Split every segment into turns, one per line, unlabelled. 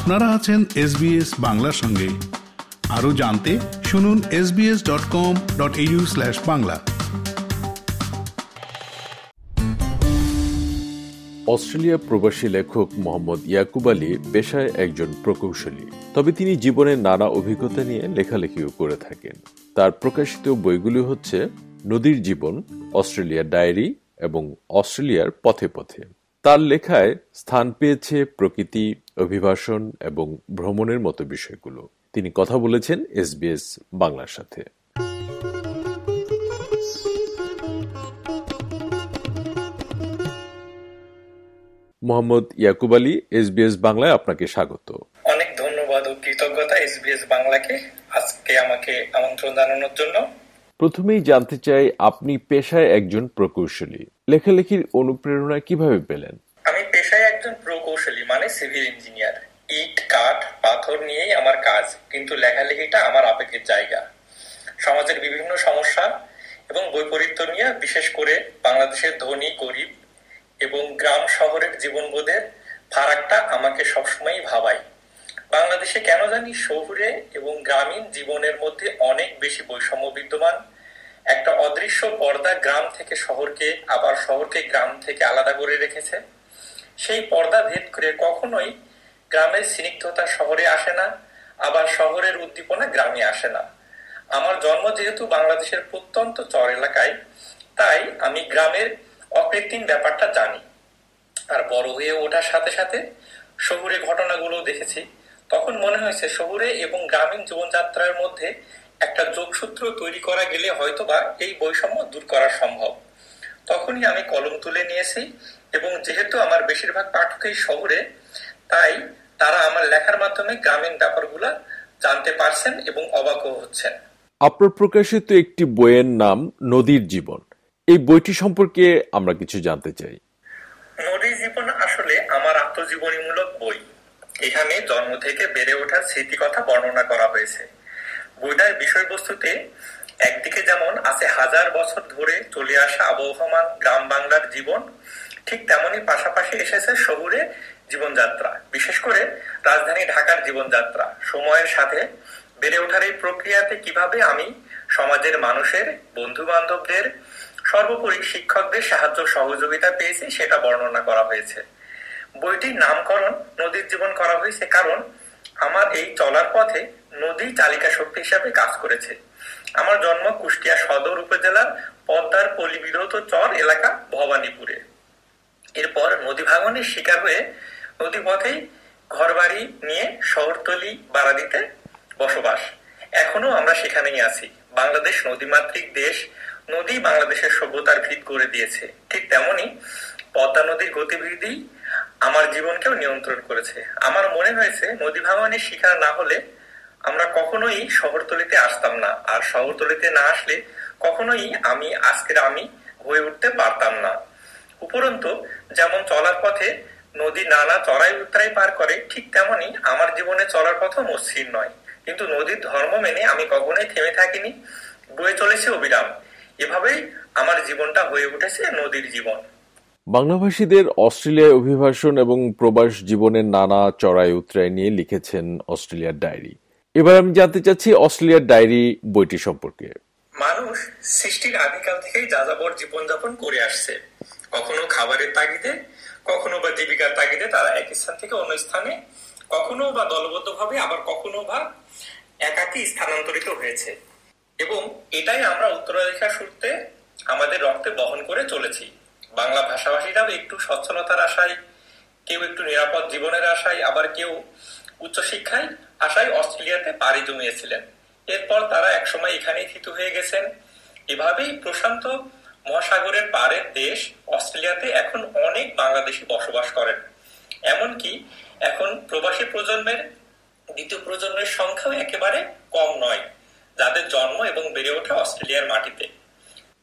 আপনারা আছেন এসবিএস বাংলার সঙ্গে। আরও জানতে শুনুন SBS dot com dot U slash Bangla.
Australia প্রবাসী লেখক মোহাম্মদ ইয়াকুব আলী পেশায় একজন প্রকৌশলী। তবে তিনি জীবনের নানা অভিজ্ঞতা নিয়ে লেখালেখিও করে থাকেন। তার প্রকাশিত বইগুলি হচ্ছে নদীর জীবন অস্ট্রেলিয়ার ডায়েরি এবং অস্ট্রেলিয়ার পথে পথে। তার লেখায় স্থান পেয়েছে প্রকৃতি, অভিবাসন এবং ভ্রমণের মতো বিষয়গুলো। তিনি কথা বলেছেন এসবিএস বাংলার সাথে। মোহাম্মদ ইয়াকুব আলী এসবিএস বাংলায় আপনাকে স্বাগত।
অনেক ধন্যবাদ ও কৃতজ্ঞতা এসবিএস বাংলাকে আজকে আমাকে আমন্ত্রণ জানানোর জন্য।
প্রথমেই জানতে চাই আপনি পেশায় একজন প্রকৌশলী। লেখালেখির অনুপ্রেরণা কীভাবে পেলেন?
আমি পেশায় একজন প্রকৌশলী মানে সিভিল ইঞ্জিনিয়ার। ইট, কাঠ, পাথর নিয়েই আমার কাজ, কিন্তু লেখালেখিটা আমার আবেগের জায়গা। সমাজের বিভিন্ন সমস্যা এবং বৈপরীত্য নিয়ে, বিশেষ করে বাংলাদেশের ধনী, গরিব এবং গ্রাম শহরের জীবনবোধের ফারাকটা আমাকে সবসময়ই ভাবায়। বাংলাদেশে কেন জানি শহুরে এবং গ্রামীণ জীবনের মধ্যে অনেক বেশি বৈষম্য বিদ্যমান। একটা অদৃশ্য পর্দা গ্রাম থেকে শহরকে, আবার শহরকে গ্রাম থেকে আলাদা করে রেখেছে। সেই পর্দা ভেদ করে কখনোই গ্রামের স্নিগ্ধতা শহরে আসে না, আবার শহরের উদ্দীপনা গ্রামে আসে না। আমার জন্ম যেহেতু বাংলাদেশের প্রত্যন্ত চর এলাকায়, তাই আমি গ্রামের অকৃত্রিম ব্যাপারটা জানি। আর বড় হয়ে ওঠার সাথে সাথে শহুরে ঘটনাগুলো দেখেছি। তখন মনে হয়েছে শহুরে এবং গ্রামীণ জীবনযাত্রার মধ্যে একটা যোগসূত্র তৈরি করা গেলে হয়তোবা এই বৈষম্য দূর করা সম্ভব। তখনই আমি কলম তুলে নিয়েছি এবং যেহেতু আমার বেশিরভাগ পাঠকই শহরে তাই তারা আমার লেখার মাধ্যমে গ্রামীণ ব্যাপারগুলা জানতে পারছেন এবং অবাকও হচ্ছেন।
আপনার প্রকাশিত একটি বইয়ের নাম নদীর জীবন। এই বইটি সম্পর্কে আমরা কিছু জানতে চাই।
নদীর জীবন আসলে আমার আত্মজীবনীমূলক বই। এখানে জন্ম থেকে বেড়ে ওঠার স্মৃতি কথা বর্ণনা করা হয়েছে। বইটার বিষয়বস্তুতে একদিকে যেমন আছে হাজার বছর ধরে চলে আসা আবহমান গ্রাম বাংলার জীবন, ঠিক তেমনি পাশাপাশি এসেছে শহুরে জীবনযাত্রা, বিশেষ করে রাজধানী ঢাকার জীবনযাত্রা। সময়ের সাথে বেড়ে ওঠার এই প্রক্রিয়াতে কীভাবে আমি সমাজের মানুষের বন্ধু বান্ধবদের সর্বোপরি শিক্ষকদের সাহায্য সহযোগিতা পেয়েছি সেটা বর্ণনা করা হয়েছে। বইটির নামকরণ নদীর জীবন করা হয়েছে কারণ আমার এই চলার পথে নদী চালিকা শক্তি হিসাবে কাজ করেছে। আমার জন্ম কুষ্টিয়া সদর উপজেলার পদ্মার পলিবিরত চর এলাকা ভবানীপুরে। এরপর নদী ভাঙনের শিকার হয়ে নদী পথেই ঘর বাড়ি নিয়ে শহরতলি বাড়াদিতে বসবাস। এখনও আমরা সেখানেই আছি। বাংলাদেশ নদীমাতৃক দেশ। নদী বাংলাদেশের সভ্যতার ভিত করে দিয়েছে। ঠিক তেমনি পদ্মা নদীর গতিবিধি আমার জীবনকেও নিয়ন্ত্রণ করেছে। আমার মনে হয়েছে নদী ভাঙনের শিকার না হলে আমরা কখনোই শহরতলিতে আসতাম না। আর শহরতলিতে না আসলে কখনোই আমি, আজকের আমি হয়ে উঠতে পারতাম না। উপরন্তু, যেমন চলার পথে নদী নানা চড়াই উত্তরাই পার করে, ঠিক তেমনি আমার জীবনে চলার পথও মসৃণ নয়। কিন্তু নদীর ধর্ম মেনে আমি কখনোই থেমে থাকিনি। বয়ে চলেছে অবিরাম। এভাবেই আমার জীবনটা হয়ে উঠেছে নদীর জীবন।
বাংলাভাষীদের অস্ট্রেলিয়ায় অভিবাসন এবং প্রবাস জীবনের নানা চড়াই উত্তরায় নিয়ে লিখেছেন অস্ট্রেলিয়ার ডায়েরি। এবার আমি জানতে চাচ্ছি অস্ট্রেলিয়ার ডায়েরি বইটি সম্পর্কে।
মানুষ সৃষ্টির আদিকাল থেকেই যাযাবর জীবনযাপন করে আসছে। কখনো খাবারের তাগিদে, কখনো বা জীবিকার তাগিদে তারা এক স্থান থেকে অন্য স্থানে, কখনো বা দলবদ্ধভাবে, আবার কখনো বা একাকি স্থানান্তরিত হয়েছে। এবং এটাই আমরা উত্তরাধিকার সূত্রে আমাদের রক্তে বহন করে চলেছি। বাংলা ভাষাভাষীরাও একটু সচ্ছলতার আশায়, কেউ একটু নিরাপদ জীবনের আশায়, আবার কেউ উচ্চশিক্ষায় আশায় অস্ট্রেলিয়াতে পাড়ি জমিয়েছিলেন। এরপর তারা একসময় এখানেই থিত হয়ে গেছেন। এভাবেই প্রশান্ত মহাসাগরের পারের দেশ অস্ট্রেলিয়াতে এখন অনেক বাংলাদেশি বসবাস করেন। এমনকি এখন প্রবাসী প্রজন্মের, দ্বিতীয় প্রজন্মের সংখ্যাও একেবারে কম নয়। যাদের জন্ম এবং বেড়ে ওঠা অস্ট্রেলিয়ার মাটিতে।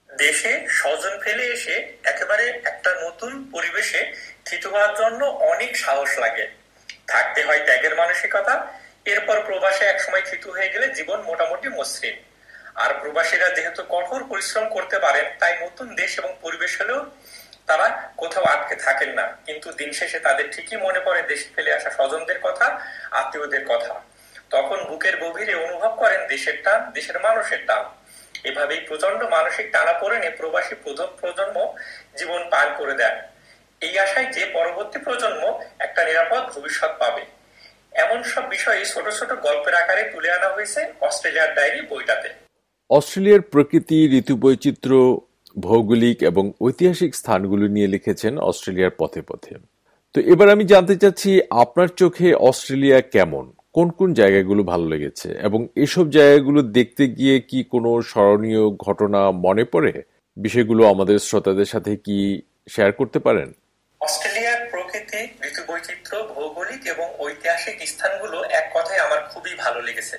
দেশে স্বজন ফেলে এসে একেবারে একটা নতুন পরিবেশে থিত হওয়ার জন্য অনেক সাহস লাগে। থাকতে হয় ত্যাগের মানসিকতা, এরপর প্রবাসে একসময় থিত হয়ে গেলে জীবন মোটামুটি মসৃণ। আর প্রবাসীরা যেহেতু কঠোর পরিশ্রম করতে পারেন, তাই নতুন দেশ এবং পরিবেশ হলেও তারা কোথাও আটকে থাকেন না। কিন্তু দিন শেষে তাদের ঠিকই মনে পড়ে দেশে ফেলে আসা স্বজনদের কথা, আত্মীয়দের কথা। তখন বুকের গভীরে অনুভব করেন দেশের টান, দেশের মানুষের টান। এভাবেই প্রচণ্ড মানসিক টানা পড়েনে প্রবাসী প্রজন্ম জীবন পার করে দেন। এই আশায় যে পরবর্তী প্রজন্ম একটা নিরাপদ ভবিষ্যৎ পাবে। এমন সব বিষয়ে ছোট ছোট গল্পের আকারে তুলে আনা হয়েছে অস্ট্রেলিয়ার ডায়েরি বইটাতে।
অস্ট্রেলিয়ার প্রকৃতি ঋতু বৈচিত্র্য ভৌগোলিক এবং ঐতিহাসিক স্থানগুলো নিয়ে লিখেছেন অস্ট্রেলিয়ার পথে পথে। তো এবার আমি জানতে চাচ্ছি, আপনার চোখে অস্ট্রেলিয়া কেমন? কোন কোন জায়গাগুলো ভালো লেগেছে? এবং এসব জায়গাগুলো দেখতে গিয়ে কি কোনো স্মরণীয় ঘটনা মনে পড়ে? বিষয়গুলো আমাদের শ্রোতাদের সাথে কি শেয়ার করতে পারেন?
অস্ট্রেলিয়ার প্রকৃতি ঋতু বৈচিত্র্য ভৌগোলিক এবং ঐতিহাসিক স্থানগুলো এক কথায় আমার খুবই ভালো লেগেছে।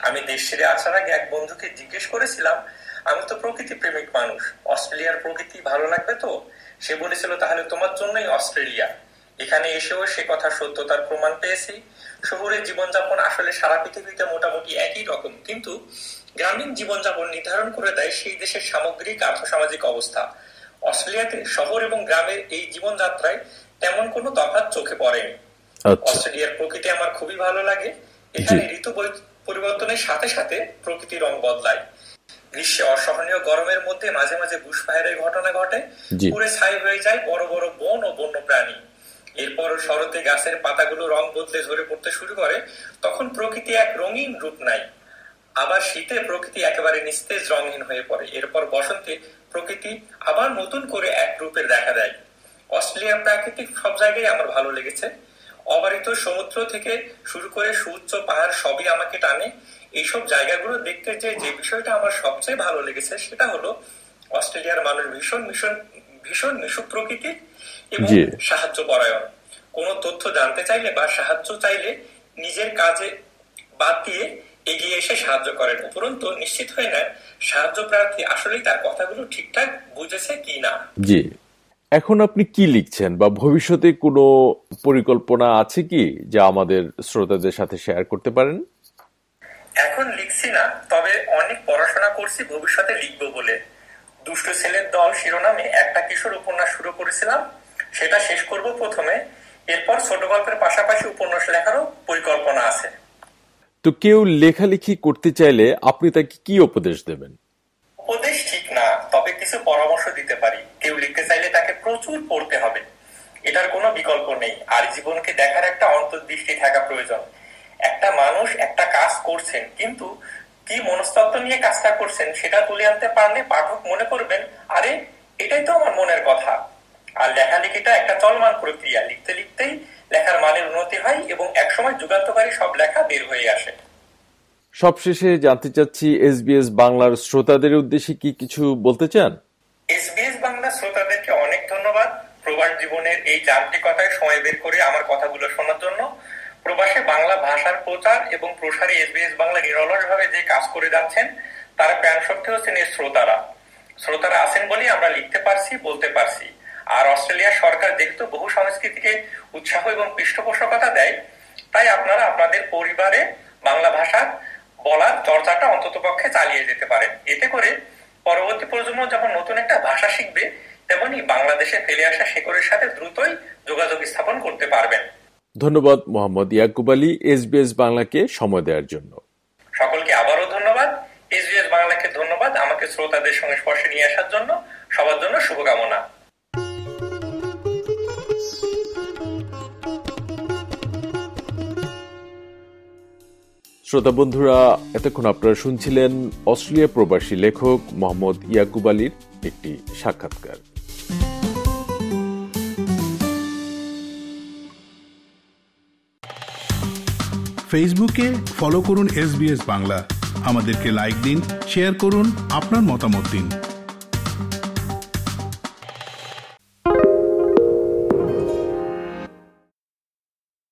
আমি দেশ ছেড়ে আসার আগে এক বন্ধুকে জিজ্ঞেস করেছিলাম, আমি তো প্রকৃতি প্রেমিক মানুষ, অস্ট্রেলিয়ার প্রকৃতি ভালো লাগবে তো? সে বলেছিল, তাহলে তোমার জন্যই অস্ট্রেলিয়া। এখানে এসেও সে কথা সত্যতার প্রমাণ পেয়েছি। শহরের জীবনযাপন আসলে সারা পৃথিবীতে মোটামুটি একই রকম। কিন্তু গ্রামীণ জীবনযাপন নির্ধারণ করে দেয় সেই দেশের সামগ্রিক আর্থসামাজিক অবস্থা। অস্ট্রেলিয়াতে শহর এবং গ্রামের এই জীবনযাত্রায় তেমন কোনো তফাৎ চোখে পড়েনি আচ্ছা। অস্ট্রেলিয়ার প্রকৃতি আমার খুবই ভালো লাগে। এখানে ঋতু পরিবর্তনের সাথে সাথে প্রকৃতি রং বদলায়। গ্রীষ্মে অসহনীয় গরমের মধ্যে মাঝে মাঝে বুশফায়ারের ঘটনা ঘটে। পুরে ছাই হয়ে যায় বড় বড় বন ও বন্য প্রাণী এরপর শরতে গাছের পাতাগুলো রং বদলে ঝরে পড়তে শুরু করে, তখন প্রকৃতি এক রঙিন রূপ নাই। আবার শীতে প্রকৃতি একেবারে নিস্তেজ রঙহীন হয়ে পড়ে। এরপর বসন্তে প্রকৃতি আবার নতুন করে এক রূপের দেখা দেয়। অস্ট্রেলিয়ার প্রাকৃতিক সব জায়গায় আমার ভালো লেগেছে। অবারিত সমুদ্র থেকে শুরু করে সুউচ্চ পাহাড় সবই আমাকে টানে। এইসব জায়গাগুলো দেখতে যে যে বিষয়টা আমার সবচেয়ে ভালো লেগেছে, সেটা হলো অস্ট্রেলিয়ার মানুষ ভীষণ ভীষণ ভীষণ মিশুক প্রকৃতির এবং সাহায্য পরায়ণ। কোনো তথ্য জানতে চাইলে বা সাহায্য চাইলে নিজের কাজে বাদ দিয়ে এগিয়ে এসে সাহায্য করেন। উপরন্তু নিশ্চিত হয়ে নেন সাহায্য প্রার্থী আসলেই তার কথাগুলো ঠিকঠাক বুঝেছে কি না।
জি। এখন আপনি কি লিখছেন বা ভবিষ্যতে কোনো পরিকল্পনা আছে কি যা আমাদের শ্রোতাদের সাথে শেয়ার করতে পারেন?
এখন লিখছি না তবে অনেক পড়াশোনা করছি ভবিষ্যতে লিখব বলে। দুষ্ট ছেলের দল শিরোনামে একটা কিশোর উপন্যাস শুরু করেছিলাম। সেটা শেষ করব প্রথমে। এরপর ছোট গল্পের পাশাপাশি উপন্যাস লেখারও পরিকল্পনা আছে।
তো কেউ লেখালেখি করতে চাইলে আপনি তাকে কি উপদেশ দেবেন?
উপদেশ ঠিক না তবে কিছু পরামর্শ দিতে পারি। কেউ লিখতে চাইলে তাকে প্রচুর পড়তে হবে। এটার কোনো বিকল্প নেই। আর জীবনকে দেখার একটা অন্তর্দৃষ্টি থাকা প্রয়োজন। একটা মানুষ একটা কাজ করছেন কিন্তু কি মনস্তত্ব নিয়ে কাজটা করছেন সেটা তুলে আনতে পারলে পাঠক মনে করবেন আরে এটাই তো আমার মনের কথা। আর লেখালেখিটা একটা চলমান প্রক্রিয়া। লিখতে লিখতেই লেখার মানের উন্নতি হয় এবং একসময় যুগান্তকারী সব লেখা বের হয়ে আসে।
সবশেষে জানতে চাচ্ছি এসবিএস বাংলার শ্রোতাদের উদ্দেশ্যে কি কিছু বলতে চান?
এসবিএস বাংলা শ্রোতাদেরকে অনেক ধন্যবাদ। প্রবাস জীবনের এই যান্ত্রিকতায় সময় বের করে আমার কথাগুলো শোনার জন্য। প্রবাসে বাংলা ভাষার প্রচার এবং প্রসারে এসবিএস বাংলা নিরলসভাবে যে কাজ করে যাচ্ছেন, তার প্রাণ শক্তি হচ্ছেন এর শ্রোতারা। শ্রোতারা আছেন বলেই আমরা লিখতে পারছি, বলতে পারছি। আর অস্ট্রেলিয়ার সরকার যেহেতু বহু সংস্কৃতিকে উৎসাহ এবং পৃষ্ঠপোষকতা দেয়, তাই আপনারা আপনাদের পরিবারে বাংলা ভাষা বলার চর্চাটা অন্তত পক্ষে চালিয়ে যেতে পারেন। এতে করে পরবর্তী প্রজন্ম যখন নতুন একটা ভাষা শিখবে, তেমনি বাংলাদেশে ফেলে আসা শেকরের সাথে দ্রুতই যোগাযোগ স্থাপন করতে পারবেন।
ধন্যবাদ মোহাম্মদ ইয়াকুব আলী এসবিএস বাংলাকে সময় দেওয়ার জন্য।
সকলকে আবারও ধন্যবাদ। এসবিএস বাংলাকে ধন্যবাদ আমাকে শ্রোতাদের সঙ্গে স্পর্শে নিয়ে আসার জন্য। সবার জন্য শুভকামনা।
শ্রোতা বন্ধুরা এতক্ষণ আপনারা শুনছিলেন অস্ট্রেলিয়া প্রবাসী লেখক মোহাম্মদ ইয়াকুব আলীর একটি সাক্ষাৎকার।
ফেসবুকে ফলো করুন এস বাংলা আমাদেরকে লাইক দিন শেয়ার করুন আপনার মতামত দিন।